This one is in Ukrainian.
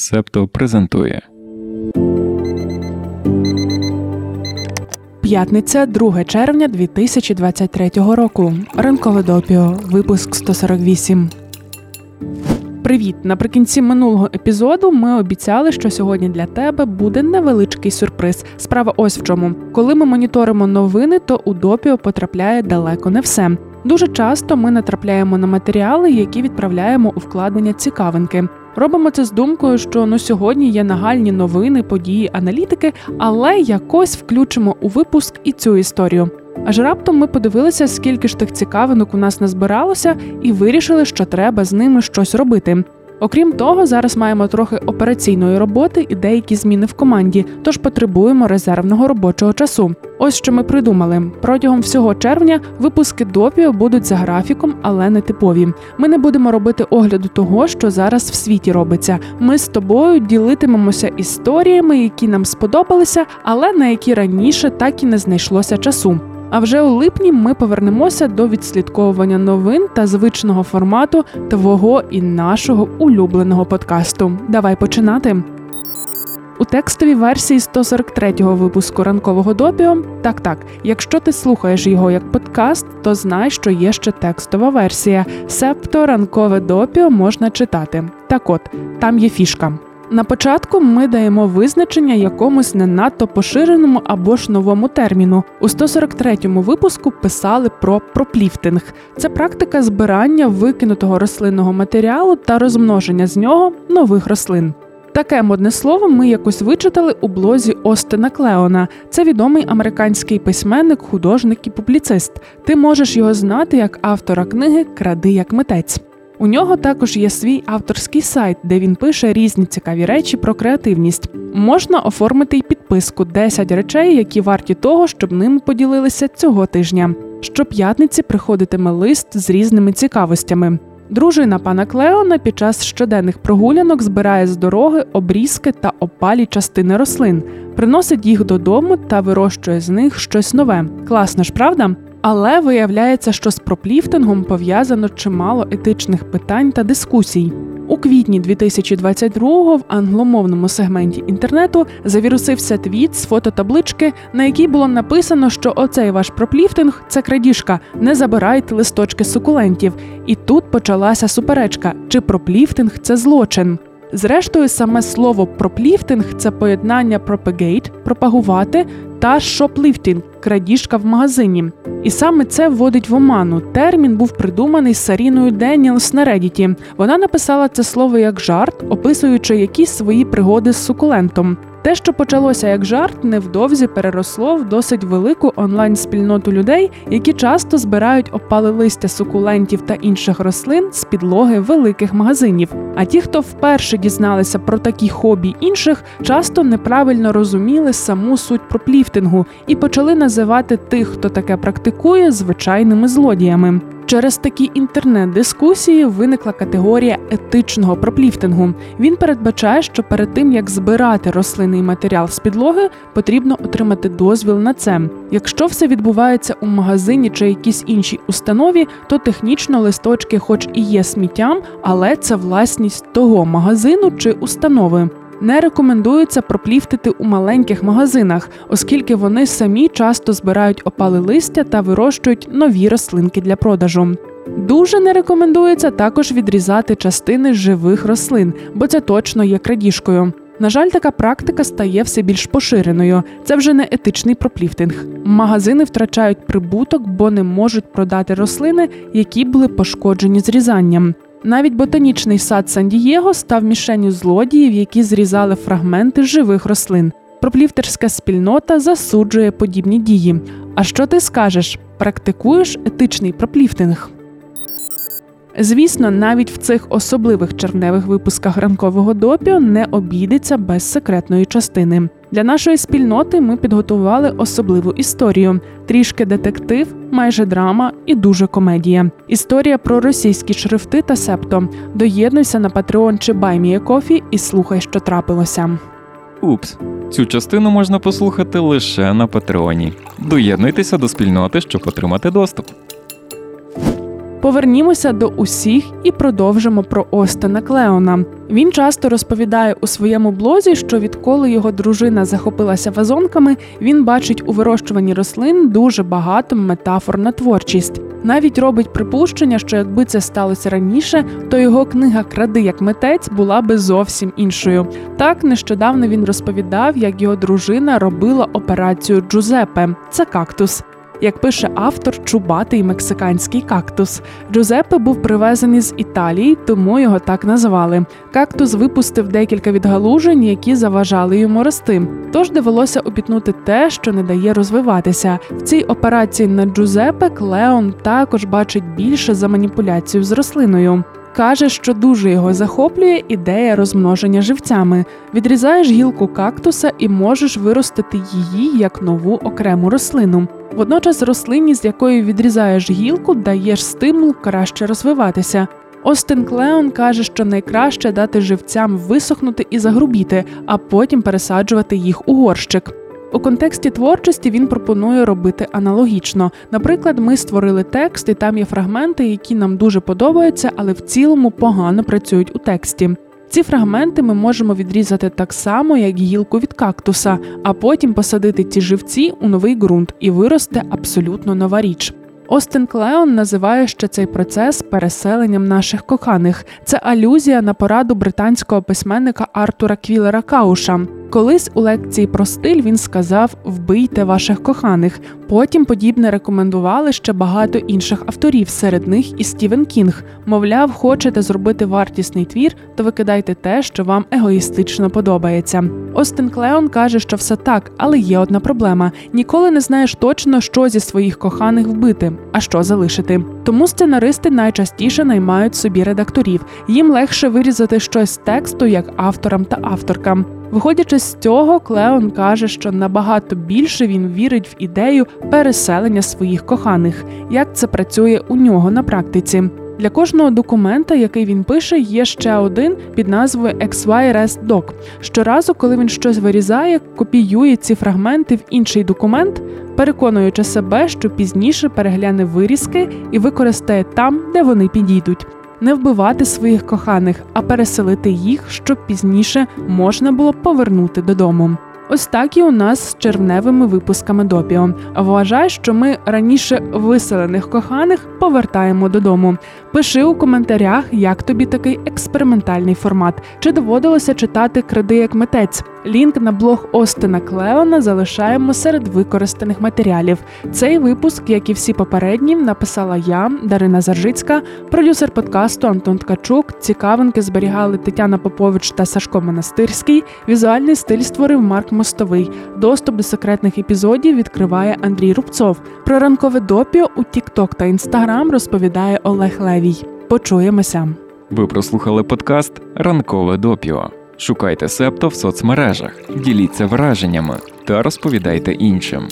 Септо презентує П'ятниця 2 червня 2023 року. Ранкове допіо. Випуск 148. Привіт! Наприкінці минулого епізоду ми обіцяли, що сьогодні для тебе буде невеличкий сюрприз. Справа ось в чому. Коли ми моніторимо новини, то у допіо потрапляє далеко не все. Дуже часто ми натрапляємо на матеріали, які відправляємо у вкладення цікавинки. Робимо це з думкою, що ну сьогодні є нагальні новини, події, аналітики, але якось включимо у випуск і цю історію. Аж раптом ми подивилися, скільки ж тих цікавинок у нас назбиралося, і вирішили, що треба з ними щось робити. Окрім того, зараз маємо трохи операційної роботи і деякі зміни в команді, тож потребуємо резервного робочого часу. Ось що ми придумали. Протягом всього червня випуски допіо будуть за графіком, але не типові. Ми не будемо робити огляду того, що зараз в світі робиться. Ми з тобою ділитимемося історіями, які нам сподобалися, але на які раніше так і не знайшлося часу. А вже у липні ми повернемося до відслідковування новин та звичного формату твого і нашого улюбленого подкасту. Давай починати. У текстовій версії 143-го випуску ранкового допіо. Так, так, якщо ти слухаєш його як подкаст, то знай, що є ще текстова версія. Себто ранкове допіо можна читати. Так от, там є фішка. На початку ми даємо визначення якомусь не надто поширеному або ж новому терміну. У 143-му випуску писали про пропліфтинг. Це практика збирання викинутого рослинного матеріалу та розмноження з нього нових рослин. Таке модне слово ми якось вичитали у блозі Остена Клеона. Це відомий американський письменник, художник і публіцист. Ти можеш його знати як автора книги Кради як митець. У нього також є свій авторський сайт, де він пише різні цікаві речі про креативність. Можна оформити й підписку «10 речей, які варті того, щоб ними поділилися цього тижня. Щоп'ятниці приходитиме лист з різними цікавостями. Дружина пана Клеона під час щоденних прогулянок збирає з дороги обрізки та опалі частини рослин, приносить їх додому та вирощує з них щось нове. Класно ж, правда? Але виявляється, що з пропліфтингом пов'язано чимало етичних питань та дискусій. У квітні 2022-го в англомовному сегменті інтернету завірусився твіт з фототаблички, на якій було написано, що оцей ваш пропліфтинг це крадіжка, не забирайте листочки сукулентів. І тут почалася суперечка: чи пропліфтинг це злочин. Зрештою, саме слово пропліфтинг це поєднання propagate – пропагувати та shoplifting – крадіжка в магазині. І саме це вводить в оману. Термін був придуманий Саріною Деніелс на Редіті. Вона написала це слово як жарт, описуючи якісь свої пригоди з сукулентом. Те, що почалося як жарт, невдовзі переросло в досить велику онлайн-спільноту людей, які часто збирають опале листя сукулентів та інших рослин з підлоги великих магазинів. А ті, хто вперше дізналися про такі хобі інших, часто неправильно розуміли саму суть пропліфтингу і почали називати тих, хто таке практикує, звичайними злодіями. Через такі інтернет-дискусії виникла категорія етичного пропліфтингу. Він передбачає, що перед тим як збирати рослинний матеріал з підлоги, потрібно отримати дозвіл на це. Якщо все відбувається у магазині чи якійсь іншій установі, то технічно листочки, хоч і є сміттям, але це власність того магазину чи установи не рекомендується пропліфтити у маленьких магазинах, оскільки вони самі часто збирають опали листя та вирощують нові рослинки для продажу. Дуже не рекомендується також відрізати частини живих рослин, бо це точно є крадіжкою. На жаль, така практика стає все більш поширеною. Це вже не етичний пропліфтинг. Магазини втрачають прибуток, бо не можуть продати рослини, які були пошкоджені зрізанням. Навіть ботанічний сад Сан-Дієго став мішенню злодіїв, які зрізали фрагменти живих рослин. Пропліфтерська спільнота засуджує подібні дії. А що ти скажеш? Практикуєш етичний пропліфтинг? Звісно, навіть в цих особливих червневих випусках ранкового допіо не обійдеться без секретної частини. Для нашої спільноти ми підготували особливу історію: трішки детектив, майже драма і дуже комедія. Історія про російські шрифти та септо. Доєднуйся на Patreon чи BuyMeACoffee і слухай, що трапилося. Упс, цю частину можна послухати лише на Патреоні. Доєднуйтеся до спільноти, щоб отримати доступ. Повернімося до усіх і продовжимо про Остена Клеона. Він часто розповідає у своєму блозі, що відколи його дружина захопилася вазонками, він бачить у вирощуванні рослин дуже багато метафор на творчість. Навіть робить припущення, що якби це сталося раніше, то його книга Кради як митець була би зовсім іншою. Так нещодавно він розповідав, як його дружина робила операцію Джузепе. Це кактус. Як пише автор, чубатий мексиканський кактус. Джузеппе був привезений з Італії, тому його так назвали. Кактус випустив декілька відгалужень, які заважали йому рости. Тож довелося обітнути те, що не дає розвиватися. В цій операції на Джузеппе Клеон також бачить більше за маніпуляцію з рослиною. Каже, що дуже його захоплює ідея розмноження живцями. Відрізаєш гілку кактуса і можеш виростити її як нову окрему рослину. Водночас рослині, з якої відрізаєш гілку, даєш стимул краще розвиватися. Остен Клеон каже, що найкраще дати живцям висохнути і загрубіти, а потім пересаджувати їх у горщик. У контексті творчості він пропонує робити аналогічно. Наприклад, ми створили текст, і там є фрагменти, які нам дуже подобаються, але в цілому погано працюють у тексті. Ці фрагменти ми можемо відрізати так само, як гілку від кактуса, а потім посадити ті живці у новий ґрунт і виросте абсолютно нова річ. Остен Клеон називає ще цей процес переселенням наших коханих. Це алюзія на пораду британського письменника Артура Квілера Кауша. Колись у лекції про стиль він сказав Вбийте ваших коханих. Потім подібне рекомендували ще багато інших авторів, серед них і Стівен Кінг. Мовляв, хочете зробити вартісний твір, то викидайте те, що вам егоїстично подобається. Остен Клеон каже, що все так, але є одна проблема: ніколи не знаєш точно, що зі своїх коханих вбити, а що залишити. Тому сценаристи найчастіше наймають собі редакторів. Їм легше вирізати щось з тексту як авторам та авторкам. Виходячи з цього, Клеон каже, що набагато більше він вірить в ідею переселення своїх коханих, як це працює у нього на практиці. Для кожного документа, який він пише, є ще один під назвою XY Doc. Щоразу, коли він щось вирізає, копіює ці фрагменти в інший документ, переконуючи себе, що пізніше перегляне вирізки і використає там, де вони підійдуть не вбивати своїх коханих, а переселити їх, щоб пізніше можна було повернути додому. Ось так і у нас з червневими випусками допіо. Вважай, що ми раніше виселених коханих повертаємо додому. Пиши у коментарях, як тобі такий експериментальний формат, чи доводилося читати кради як митець. Лінк на блог Остена Клеона залишаємо серед використаних матеріалів. Цей випуск, як і всі попередні, написала я, Дарина Заржицька, продюсер подкасту Антон Ткачук. Цікавинки зберігали Тетяна Попович та Сашко Монастирський. Візуальний стиль створив Марк Мостовий. Доступ до секретних епізодів відкриває Андрій Рубцов. Про ранкове допіо у TikTok та Instagram розповідає Олег Левій. Почуємося. Ви прослухали подкаст Ранкове допіо. Шукайте септо в соцмережах, діліться враженнями та розповідайте іншим.